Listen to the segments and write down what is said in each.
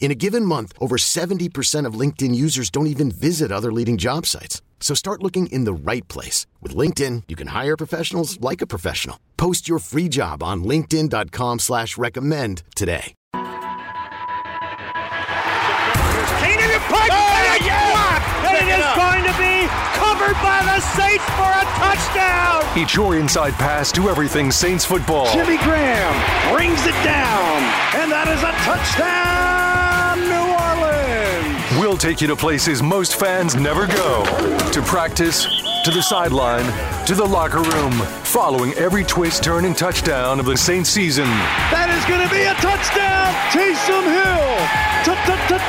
In a given month, over 70% of LinkedIn users don't even visit other leading job sites. So start looking in the right place. With LinkedIn, you can hire professionals like a professional. Post your free job on linkedin.com slash recommend today. Keenan and Pike, and it's blocked, and it is going to be covered by the Saints for a touchdown. Each your inside pass to everything Saints football. Jimmy Graham brings it down, and that is a touchdown, New Orleans. We'll take you to places most fans never go. To practice, to the sideline, to the locker room, following every twist, turn, and touchdown of the Saints season. That is going to be a touchdown, Taysom Hill,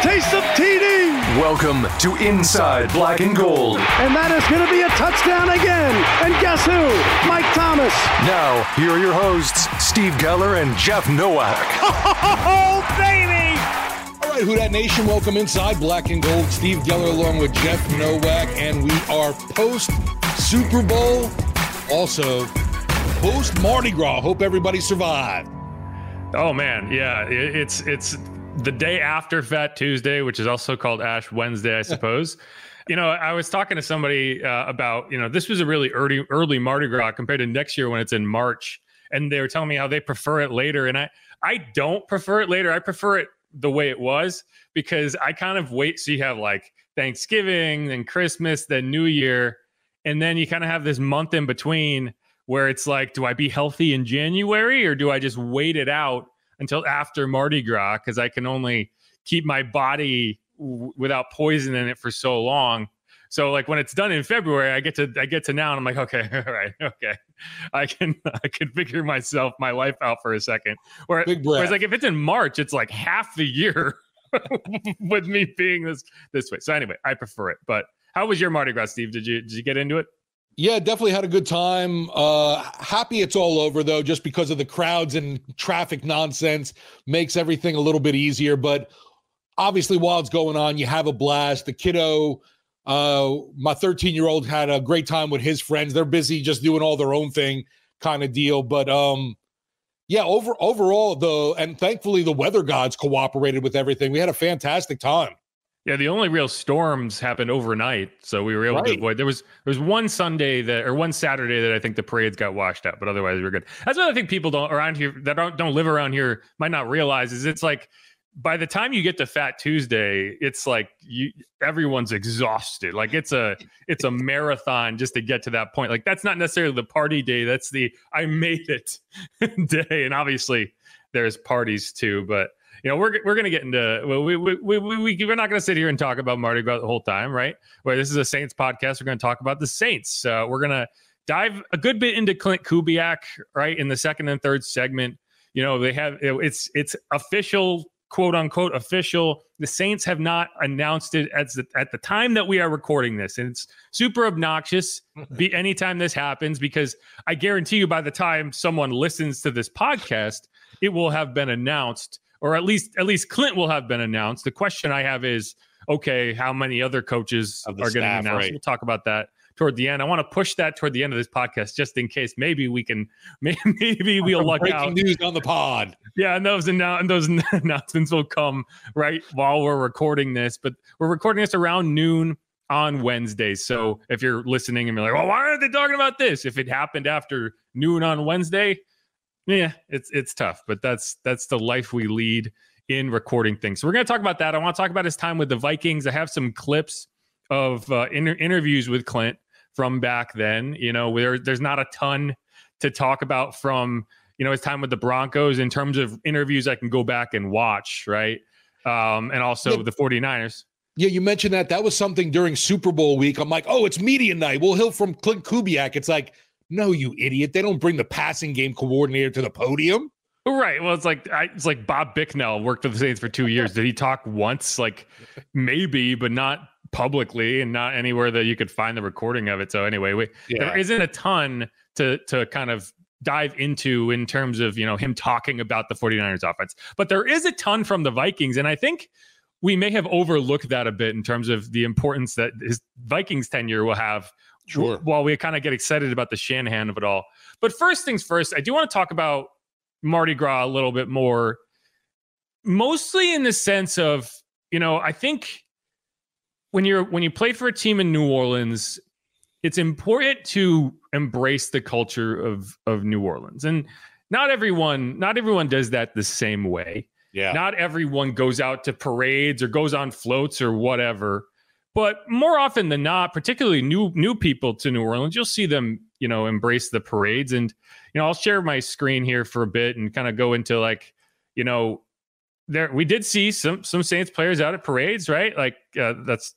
Taysom TD, Welcome to Inside Black and Gold. and that is going to be a touchdown again. And guess who? Mike Thomas. Now, here are your hosts, Steve Geller and Jeff Nowak. Oh, baby! All right, Who Dat Nation, welcome inside Black and Gold. Steve Geller along with Jeff Nowak, and we are post Super Bowl, also post Mardi Gras. Hope everybody survived. Oh man, yeah, it's it's the day after Fat Tuesday, which is also called Ash Wednesday, I suppose. you know, I was talking to somebody uh, about you know this was a really early early Mardi Gras compared to next year when it's in March, and they were telling me how they prefer it later, and I I don't prefer it later. I prefer it the way it was because I kind of wait. So you have like Thanksgiving, then Christmas, then New Year, and then you kind of have this month in between where it's like, do I be healthy in January or do I just wait it out until after Mardi Gras because I can only keep my body w- without poison in it for so long. So like when it's done in February, I get to I get to now and I'm like, okay, all right, okay, I can I can figure myself my life out for a second. Where, whereas like if it's in March, it's like half the year with me being this this way. So anyway, I prefer it. But how was your Mardi Gras, Steve? Did you did you get into it? Yeah, definitely had a good time. Uh, happy it's all over though, just because of the crowds and traffic nonsense makes everything a little bit easier. But obviously, while it's going on, you have a blast. The kiddo, uh, my 13 year old had a great time with his friends. They're busy just doing all their own thing, kind of deal. But um, yeah, over overall though, and thankfully the weather gods cooperated with everything. We had a fantastic time. Yeah, the only real storms happened overnight, so we were able to Right. avoid. There was there was one Sunday that or one Saturday that I think the parades got washed out, but otherwise we were good. That's I think people don't around here that don't don't live around here might not realize is it's like by the time you get to Fat Tuesday, it's like you everyone's exhausted. Like it's a it's a marathon just to get to that point. Like that's not necessarily the party day. That's the I made it day. And obviously there's parties too, but you know we're we're gonna get into well we we we, we we're not gonna sit here and talk about Mardi Gras the whole time, right? Where this is a Saints podcast, we're gonna talk about the Saints. Uh, we're gonna dive a good bit into Klint Kubiak, right? In the second and third segment, you know they have it's it's official quote unquote official. The Saints have not announced it as the, at the time that we are recording this, and it's super obnoxious. Be anytime this happens because I guarantee you, by the time someone listens to this podcast, it will have been announced, or at least at least Klint will have been announced. The question I have is, okay, how many other coaches are getting staff, announced? right. We'll talk about that toward the end. I want to push that toward the end of this podcast just in case maybe we can maybe we'll luck Breaking out. news on the pod. Yeah, and those and those announcements will come right while we're recording this. But we're recording this around noon on Wednesday. So if you're listening and you're like, well, why aren't they talking about this? If it happened after noon on Wednesday, yeah, it's it's tough. But that's that's the life we lead in recording things. So we're gonna talk about that. I want to talk about his time with the Vikings. I have some clips of uh, inter- interviews with Klint from back then. You know, where there's not a ton to talk about from you know his time with the Broncos in terms of interviews I can go back and watch, right? Um, and also yeah. the 49ers. Yeah, you mentioned that. That was something during Super Bowl week. I'm like, oh, it's media night. We'll hear from Klint Kubiak. It's like, no, you idiot. They don't bring the passing game coordinator to the podium. Right. Well, it's like I, it's like Bob Bicknell worked for the Saints for two years. Did he talk once? Like maybe, but not publicly and not anywhere that you could find the recording of it. So anyway, we, yeah. there isn't a ton to to kind of dive into in terms of you know him talking about the 49ers offense but there is a ton from the vikings and i think we may have overlooked that a bit in terms of the importance that his vikings tenure will have sure. while we kind of get excited about the shanahan of it all but first things first i do want to talk about mardi gras a little bit more mostly in the sense of you know i think when you're when you play for a team in new orleans it's important to embrace the culture of of New Orleans. And not everyone not everyone does that the same way. Yeah. Not everyone goes out to parades or goes on floats or whatever. But more often than not, particularly new new people to New Orleans, you'll see them, you know, embrace the parades. And you know, I'll share my screen here for a bit and kind of go into like, you know, there we did see some some Saints players out at parades, right? Like uh, that's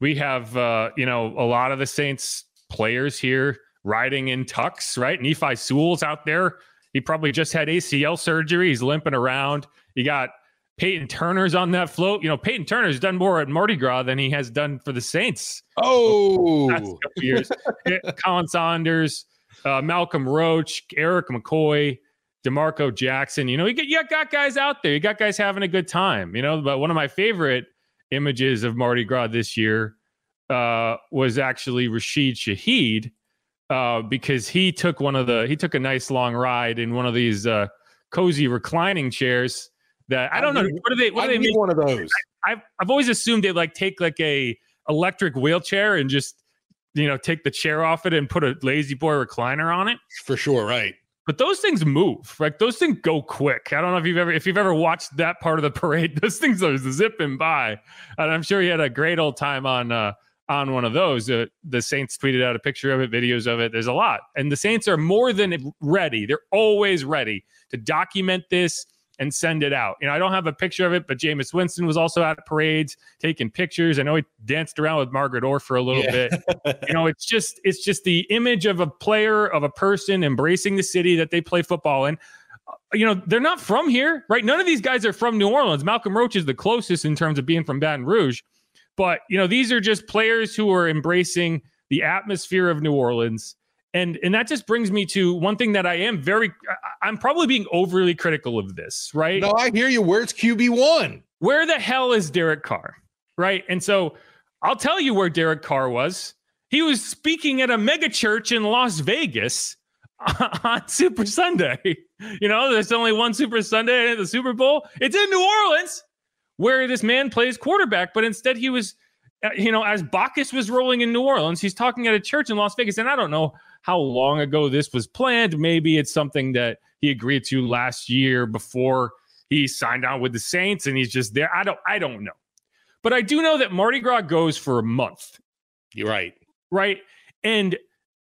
we have uh, you know a lot of the Saints players here riding in Tucks, right? Nephi Sewell's out there. He probably just had ACL surgery. He's limping around. You got Peyton Turner's on that float. You know, Peyton Turner's done more at Mardi Gras than he has done for the Saints. Oh, years. Khalen Saunders, uh, Malcolm Roach, Erik McCoy, D'Marco Jackson. You know, you, get, you got guys out there. You got guys having a good time. You know, but one of my favorite images of Mardi Gras this year uh, was actually Rashid Shaheed uh, because he took one of the he took a nice long ride in one of these uh, cozy reclining chairs that I don't I know what do they what do they mean one of those. I, I've I've always assumed they like take like a electric wheelchair and just you know take the chair off it and put a lazy boy recliner on it. For sure, right but those things move right those things go quick. I don't know if you've ever if you've ever watched that part of the parade those things are zipping by. And i'm sure he had a great old time on uh on one of those. Uh, the saints tweeted out a picture of it videos of it. There's a lot. And the saints are more than ready. They're always ready to document this and send it out. You know, I don't have a picture of it, but Jameis Winston was also at parades taking pictures. I know he danced around with Margaret Orr for a little yeah. bit. you know, it's just it's just the image of a player, of a person embracing the city that they play football in. Uh, you know, they're not from here, right? None of these guys are from New Orleans. Malcolm Roach is the closest in terms of being from Baton Rouge. But, you know, these are just players who are embracing the atmosphere of New Orleans and and that just brings me to one thing that I am very I'm probably being overly critical of this, right? No, I hear you. Where's QB1? Where the hell is Derek Carr? Right? And so I'll tell you where Derek Carr was. He was speaking at a mega church in Las Vegas on Super Sunday. You know, there's only one Super Sunday at the Super Bowl. It's in New Orleans where this man plays quarterback, but instead he was Uh, you know, as Bacchus was rolling in New Orleans, he's talking at a church in Las Vegas. And I don't know how long ago this was planned. Maybe it's something that he agreed to last year before he signed on with the Saints and he's just there. I don't I don't know. But I do know that Mardi Gras goes for a month. You're right. Right? And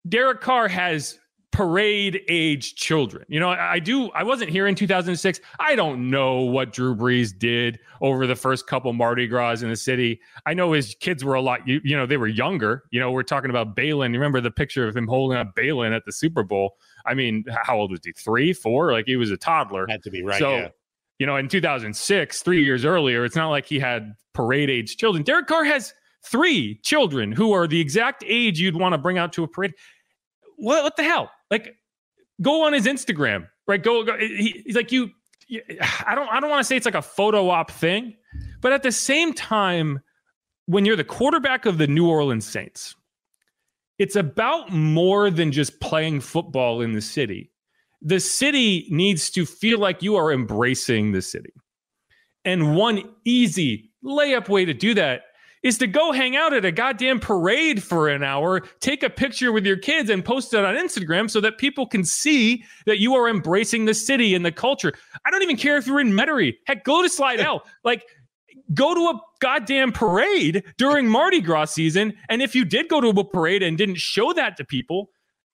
Derek Carr has parade age children. You know, I, do. I wasn't here in 2006. I don't know what Drew Brees did over the first couple Mardi Gras in the city. I know his kids were a lot. You, you know, they were younger. You know, we're talking about Baylen. You remember the picture of him holding up Baylen at the Super Bowl? I mean, how old was he? Three, four? Like he was a toddler. Had to be right. So, yeah. you know, in 2006, three years earlier, it's not like he had parade age children. Derek Carr has three children who are the exact age you'd want to bring out to a parade. What, what the hell? Like, go on his Instagram, right? Go, go he, he's like you. I don't. I don't want to say it's like a photo op thing, but at the same time, when you're the quarterback of the New Orleans Saints, it's about more than just playing football in the city. The city needs to feel like you are embracing the city. And one easy layup way to do that is to go hang out at a goddamn parade for an hour, take a picture with your kids and post it on Instagram so that people can see that you are embracing the city and the culture. I don't even care if you're in Metairie. Heck, go to Slidell. like, go to a goddamn parade during Mardi Gras season. And if you did go to a parade and didn't show that to people,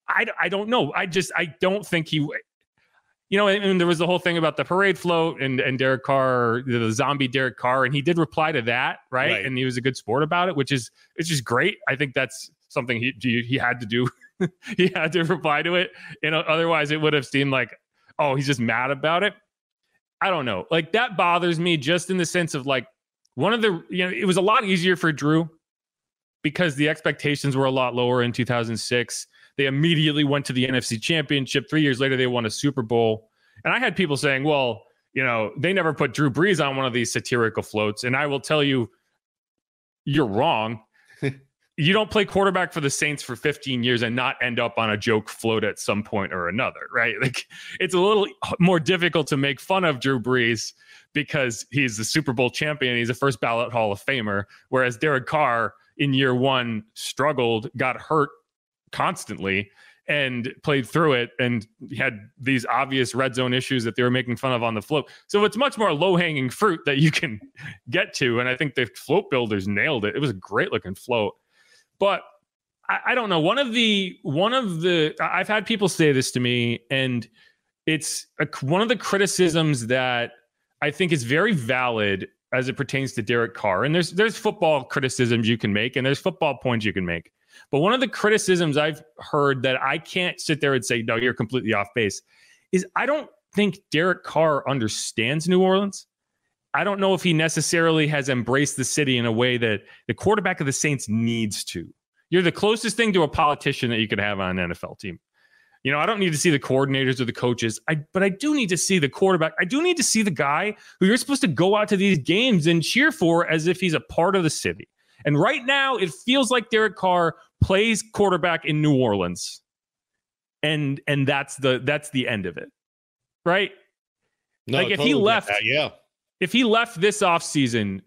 I, I don't know. I just I don't think he you know, and, and, there was the whole thing about the parade float and and Derek Carr, the zombie Derek Carr, and he did reply to that, right? right. And he was a good sport about it, which is it's just great. I think that's something he he had to do. he had to reply to it, and otherwise it would have seemed like, oh, he's just mad about it. I don't know. Like that bothers me just in the sense of like one of the you know it was a lot easier for Drew because the expectations were a lot lower in 2006 they immediately went to the NFC Championship. Three years later, they won a Super Bowl. And I had people saying, well, you know, they never put Drew Brees on one of these satirical floats. And I will tell you, you're wrong. you don't play quarterback for the Saints for 15 years and not end up on a joke float at some point or another, right? Like it's a little more difficult to make fun of Drew Brees because he's the Super Bowl champion. He's a first ballot Hall of Famer. Whereas Derek Carr in year one struggled, got hurt constantly and played through it and had these obvious red zone issues that they were making fun of on the float. So it's much more low hanging fruit that you can get to. And I think the float builders nailed it. It was a great looking float. But I, I don't know. One of the, one of the, I've had people say this to me, and it's a, one of the criticisms that I think is very valid as it pertains to Derek Carr. And there's, there's football criticisms you can make, and there's football points you can make but one of the criticisms I've heard that I can't sit there and say, no, you're completely off base is I don't think Derek Carr understands New Orleans. I don't know if he necessarily has embraced the city in a way that the quarterback of the Saints needs to. You're the closest thing to a politician that you could have on an NFL team. You know, I don't need to see the coordinators or the coaches, I, but I do need to see the quarterback. I do need to see the guy who you're supposed to go out to these games and cheer for as if he's a part of the city. And right now, it feels like Derek Carr plays quarterback in New Orleans, and and that's the that's the end of it, right? No, like if totally he left, that, yeah, if he left this offseason,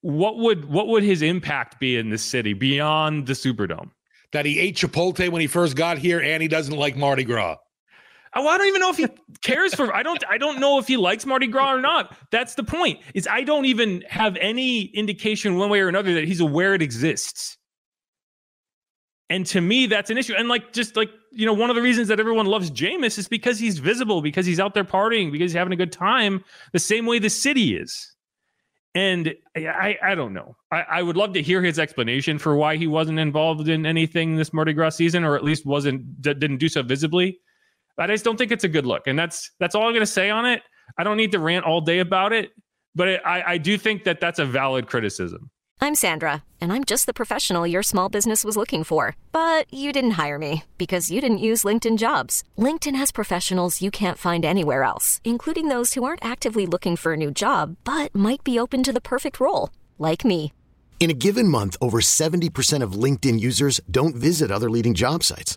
what would what would his impact be in the city beyond the Superdome? That he ate Chipotle when he first got here, and he doesn't like Mardi Gras. Oh, I don't even know if he cares for. I don't. I don't know if he likes Mardi Gras or not. That's the point. Is I don't even have any indication one way or another that he's aware it exists. And to me, that's an issue. And like, just like you know, one of the reasons that everyone loves Jameis is because he's visible, because he's out there partying, because he's having a good time, the same way the city is. And I, I don't know. I, I would love to hear his explanation for why he wasn't involved in anything this Mardi Gras season, or at least wasn't didn't do so visibly. I just don't think it's a good look, and that's that's all I'm going to say on it. I don't need to rant all day about it, but it, I, I do think that that's a valid criticism. I'm Sandra, and I'm just the professional your small business was looking for, but you didn't hire me because you didn't use LinkedIn Jobs. LinkedIn has professionals you can't find anywhere else, including those who aren't actively looking for a new job but might be open to the perfect role, like me. In a given month, over 70% of LinkedIn users don't visit other leading job sites.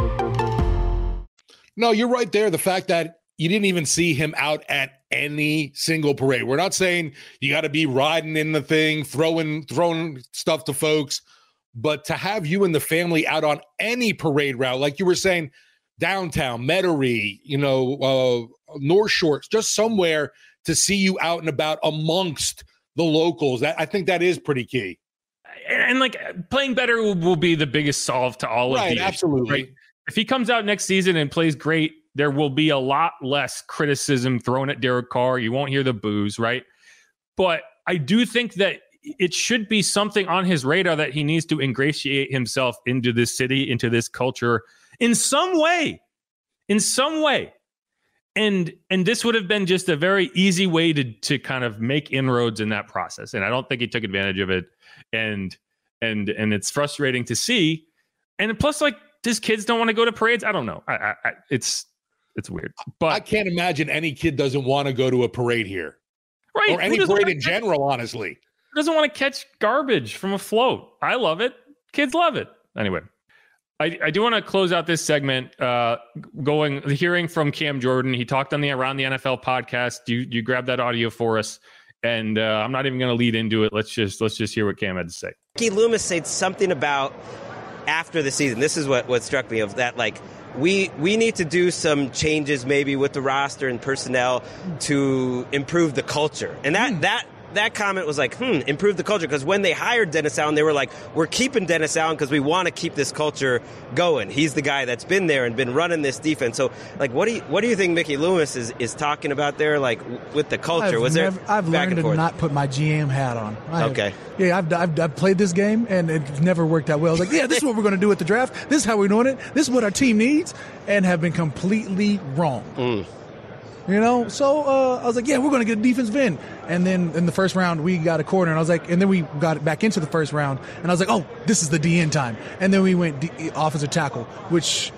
No, you're right there. The fact that you didn't even see him out at any single parade. We're not saying you got to be riding in the thing, throwing throwing stuff to folks, but to have you and the family out on any parade route, like you were saying, downtown, Metairie, you know, uh, North Shores, just somewhere to see you out and about amongst the locals. That, I think that is pretty key. And, and like playing better will, will, be the biggest solve to all right, of these. Absolutely. Right? If he comes out next season and plays great there will be a lot less criticism thrown at Derek Carr. You won't hear the boos, right? But I do think that it should be something on his radar that he needs to ingratiate himself into this city, into this culture in some way. In some way. And and this would have been just a very easy way to to kind of make inroads in that process. And I don't think he took advantage of it. And and and it's frustrating to see. And plus, like, his kids don't want to go to parades. I don't know. I, I, I it's it's weird. But I can't imagine any kid doesn't want to go to a parade here. Right. Or any parade in general, honestly. Who doesn't want to catch garbage from a float? I love it. Kids love it. Anyway, I, I do want to close out this segment uh, going hearing from Cam Jordan. He talked on the Around the NFL podcast. You you grab that audio for us. And uh, I'm not even going to lead into it. Let's just let's just hear what Cam had to say. Mickey Loomis said something about after the season. This is what, what struck me of that like we we need to do some changes maybe with the roster and personnel to improve the culture. And that mm. that that comment was like, hmm, improve the culture. Because when they hired Dennis Allen, they were like, we're keeping Dennis Allen because we want to keep this culture going. He's the guy that's been there and been running this defense. So, like, what do you what do you think Mickey Loomis is, is talking about there, like with the culture? I've was never, there? I've learned to not put my GM hat on. I okay. Have, yeah, I've, I've, I've, played this game and it's never worked out well. I was like, yeah, this is what we're going to do with the draft. This is how we're doing it. This is what our team needs, and have been completely wrong. Mm. You know, so uh, I was like, yeah, we're going to get a defensive end. And then in the first round, we got a corner. And I was like, and then we got back into the first round. And I was like, oh, this is the DN time. And then we went D- offensive tackle, which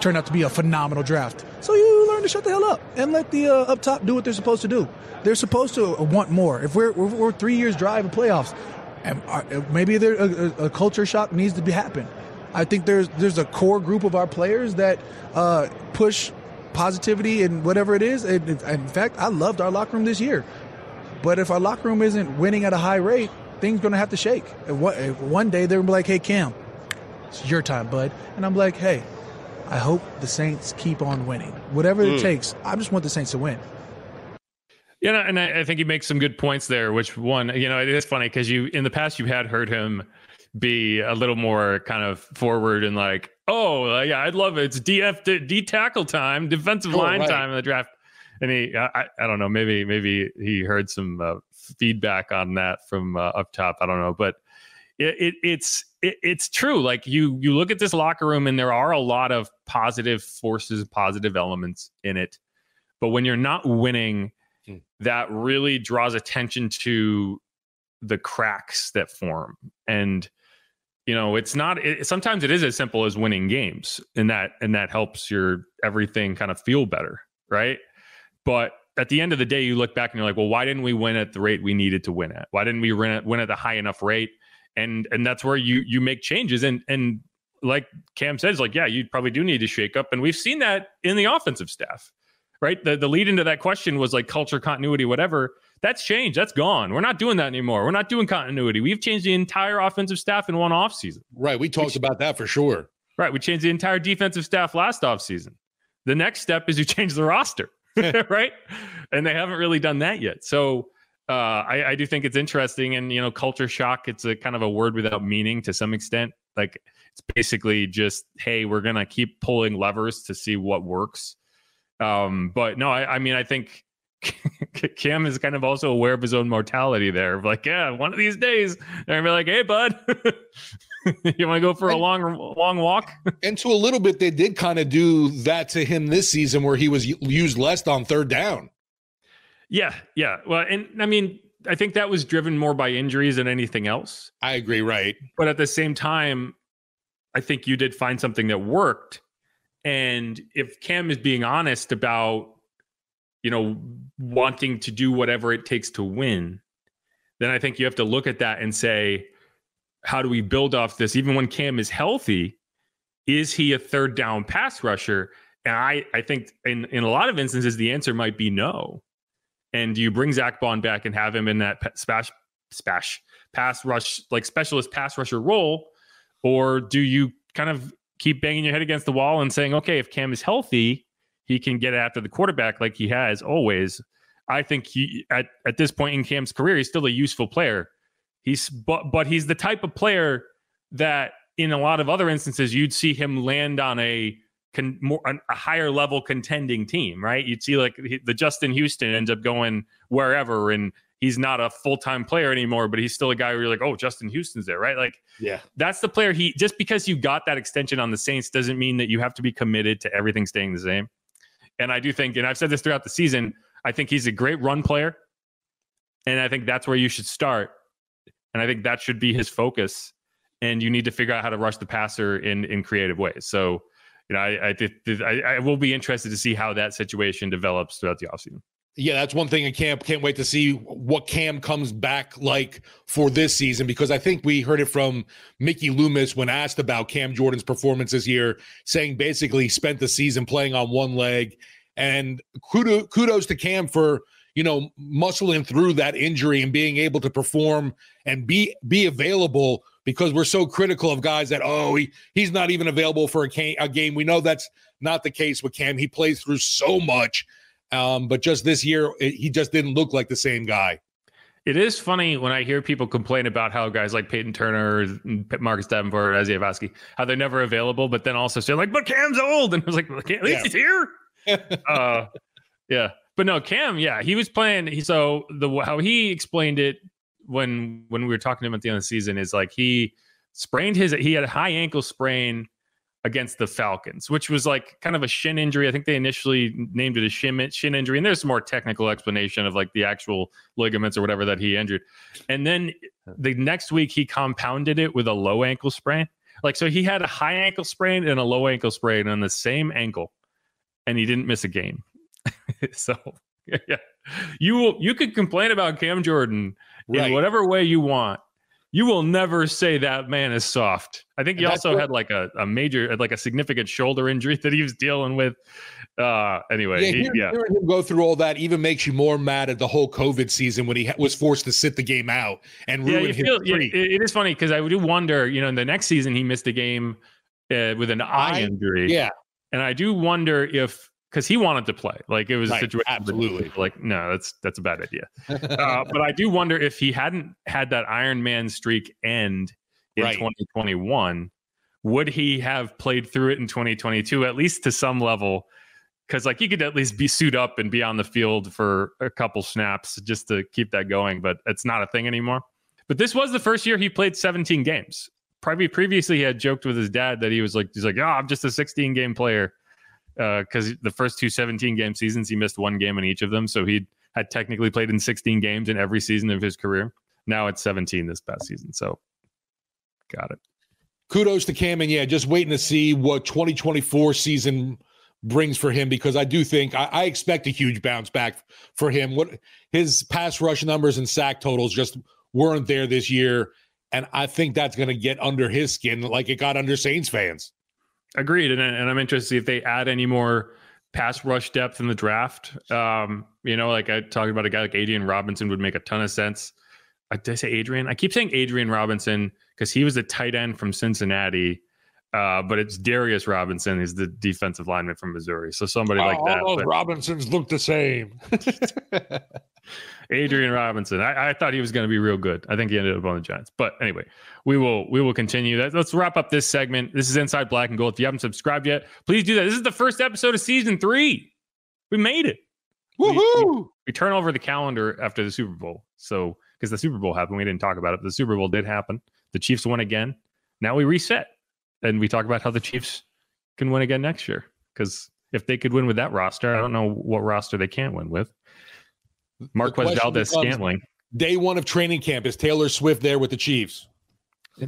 turned out to be a phenomenal draft. So you learn to shut the hell up and let the uh, up top do what they're supposed to do. They're supposed to want more. If we're, we're, three years drive of playoffs, and uh, maybe there a, a, culture shock needs to be happen. I think there's there's a core group of our players that uh, push positivity and whatever it is. in fact, I loved our locker room this year. But if our locker room isn't winning at a high rate, things going to have to shake. And One day they're going to be like, hey, Cam, it's your time, bud. And I'm like, hey, I hope the Saints keep on winning. Whatever mm. it takes, I just want the Saints to win. Yeah, and I, think he makes some good points there. Which one, you know, it is funny because you in the past you had heard him be a little more kind of forward and like, oh yeah, I'd love it. It's DF D tackle time, defensive oh, line right. time in the draft. And he, I, I don't know, maybe maybe he heard some uh, feedback on that from uh, up top. I don't know, but it, it it's it, it's true. Like you you look at this locker room, and there are a lot of positive forces, positive elements in it. But when you're not winning, hmm. that really draws attention to the cracks that form and you know it's not it, sometimes it is as simple as winning games and that and that helps your everything kind of feel better right? But at the end of the day you look back and you're like well why didn't we win at the rate we needed to win at? Why didn't we win at, win at the high enough rate? And and that's where you you make changes. And and like cam says like yeah you probably do need to shake up. And we've seen that in the offensive staff right? The, the lead into that question was like culture continuity whatever that's changed. That's gone. We're not doing that anymore. We're not doing continuity. We've changed the entire offensive staff in one offseason. Right. We talked we, about that for sure. Right. We changed the entire defensive staff last offseason. The next step is you change the roster. right. And they haven't really done that yet. So uh, I, I do think it's interesting. And, you know, culture shock, it's a kind of a word without meaning to some extent. Like it's basically just, hey, we're going to keep pulling levers to see what works. Um, but no, I, I mean, I think Cam is kind of also aware of his own mortality there. Like, yeah, one of these days they're gonna be like, "Hey, bud, you want to go for a long, long walk?" and to a little bit, they did kind of do that to him this season, where he was used less on third down. Yeah, yeah. Well, and I mean, I think that was driven more by injuries than anything else. I agree, right? But at the same time, I think you did find something that worked. And if Cam is being honest about you know, wanting to do whatever it takes to win, then I think you have to look at that and say, how do we build off this? Even when Cam is healthy, is he a third down pass rusher? And I, I think in, in a lot of instances, the answer might be no. And do you bring Zack Baun back and have him in that spash, spash, pass rush, like specialist pass rusher role? Or do you kind of keep banging your head against the wall and saying, okay, if Cam is healthy, he can get after the quarterback like he has always. I think he at, at this point in Cam's career, he's still a useful player. He's but but he's the type of player that in a lot of other instances you'd see him land on a con, more a higher level contending team, right? You'd see like the Justin Houston ends up going wherever and he's not a full-time player anymore, but he's still a guy where you're like, oh, Justin Houston's there, right? Like, yeah, that's the player he just because you got that extension on the Saints doesn't mean that you have to be committed to everything staying the same. And I do think, and I've said this throughout the season, I think he's a great run player. And I think that's where you should start. And I think that should be his focus. And you need to figure out how to rush the passer in in creative ways. So, you know, I I, I, I will be interested to see how that situation develops throughout the offseason. Yeah, that's one thing in camp. Can't wait to see what Cam comes back like for this season because I think we heard it from Mickey Loomis when asked about Cam Jordan's performance this year, saying basically he spent the season playing on one leg. And kudos, kudos to Cam for you know muscling through that injury and being able to perform and be be available because we're so critical of guys that oh he he's not even available for a game. We know that's not the case with Cam. He plays through so much um, but just this year, it, he just didn't look like the same guy. It is funny when I hear people complain about how guys like Peyton Turner, Marcus Davenport, Isaiah Foskey, how they're never available, but then also say like, "But Cam's old," and I was like, "At least yeah. he's here." uh, yeah, but no, Cam, yeah, he was playing. He so the how he explained it when when we were talking to him at the end of the season is like he sprained his he had a high ankle sprain against the Falcons, which was like kind of a shin injury. I think they initially named it a shin shin injury, and there's some more technical explanation of like the actual ligaments or whatever that he injured. And then the next week he compounded it with a low ankle sprain. Like so, he had a high ankle sprain and a low ankle sprain on the same ankle, and he didn't miss a game. so yeah, you you could complain about Cam Jordan right. in whatever way you want you will never say that man is soft. I think he also what, had like a, a major, like a significant shoulder injury that he was dealing with. Uh, anyway, yeah, he, hearing, yeah. hearing him go through all that even makes you more mad at the whole COVID season when he was forced to sit the game out and ruin yeah, his. Feel, yeah, it, it is funny because I do wonder, you know, in the next season he missed a game uh, with an eye, eye injury. Yeah, and I do wonder if because he wanted to play. Like it was right, a situation. Absolutely. Like no, that's that's a bad idea. uh, but I do wonder if he hadn't had that Iron Man streak end in right. 2021, would he have played through it in 2022 at least to some level? Because like he could at least be suit up and be on the field for a couple snaps just to keep that going. But it's not a thing anymore. But this was the first year he played 17 games. Probably previously he had joked with his dad that he was like he's like, oh, I'm just a 16 game player because uh, the first two 17 game seasons, he missed one game in each of them. So he had technically played in 16 games in every season of his career. Now it's 17 this past season. So got it. Kudos to Cam. And yeah, just waiting to see what 2024 season brings for him because I do think I, I expect a huge bounce back for him. What his pass rush numbers and sack totals just weren't there this year. And I think that's going to get under his skin like it got under Saints fans. Agreed, and, and I'm interested to see if they add any more pass rush depth in the draft. Um, you know, like I talked about a guy like Adrian Robinson would make a ton of sense. Uh, did I say Adrian? I keep saying Adrian Robinson because he was a tight end from Cincinnati, uh, but it's Darius Robinson. He's the defensive lineman from Missouri. So somebody like that. All those but, Robinsons look the same. Adrian Robinson. I, I thought he was going to be real good. I think he ended up on the Giants. But anyway, we will we will continue that. Let's wrap up this segment. This is Inside Black and Gold. If you haven't subscribed yet, please do that. This is the first episode of season three. We made it. Woohoo! We, we, we turn over the calendar after the Super Bowl. So because the Super Bowl happened, we didn't talk about it. The Super Bowl did happen. The Chiefs won again. Now we reset and we talk about how the Chiefs can win again next year. Because if they could win with that roster, I don't know what roster they can't win with. Marquez Valdes-Scantling. Day one of training camp is Taylor Swift there with the Chiefs.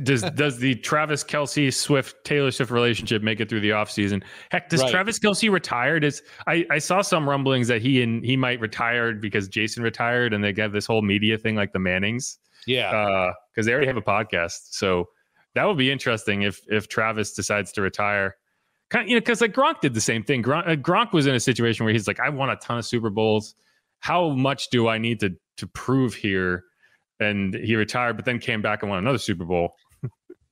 Does does the Travis Kelce Swift Taylor Swift relationship make it through the offseason? Heck, does right. Travis Kelce retire? Does I, I saw some rumblings that he and he might retire because Jason retired and they got this whole media thing like the Mannings. Yeah. because uh, they already have a podcast. So that would be interesting if if Travis decides to retire. Kind of, you know, because like Gronk did the same thing. Gronk, uh, Gronk was in a situation where he's like, I won a ton of Super Bowls how much do I need to to prove here? And he retired, but then came back and won another Super Bowl.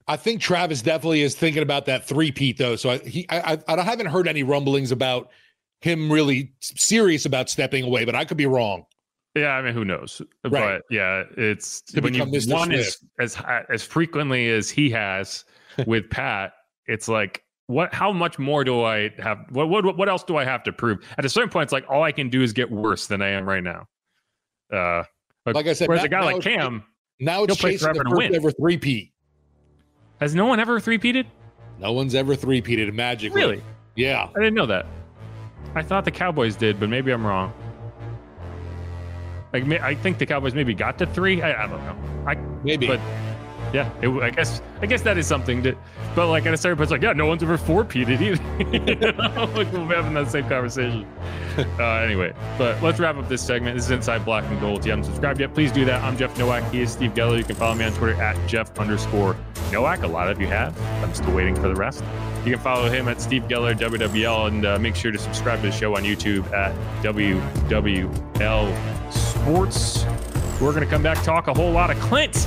I think Travis definitely is thinking about that three Pete though. So I, he, I, I haven't heard any rumblings about him really serious about stepping away, but I could be wrong. Yeah, I mean, who knows? Right. But yeah, it's to when you one as as as frequently as he has with Pat, it's like what how much more do I have what what what else do I have to prove? At a certain point, it's like all I can do is get worse than I am right now. Uh Like I said, whereas a guy like Cam, Now he'll it's play chasing the first win. ever three-peat. Has no one ever three-peated? No one's ever three-peated magically. Really? Yeah. I didn't know that. I thought the Cowboys did, but maybe I'm wrong. Like I think the Cowboys maybe got to three. I, I don't know. I Maybe. but yeah, it, I guess I guess that is something that. But like at a certain point, it's like yeah, no one's ever four-peated either. You know? like we're having that same conversation. Uh, anyway, but let's wrap up this segment. This is Inside Black and Gold. If you haven't subscribed yet, please do that. I'm Jeff Nowak. He is Steve Geller. You can follow me on Twitter at Jeff underscore Nowak. A lot of you have. I'm still waiting for the rest. You can follow him at Steve Geller WWL and uh, make sure to subscribe to the show on YouTube at WWL Sports. We're going to come back talk a whole lot of Klint.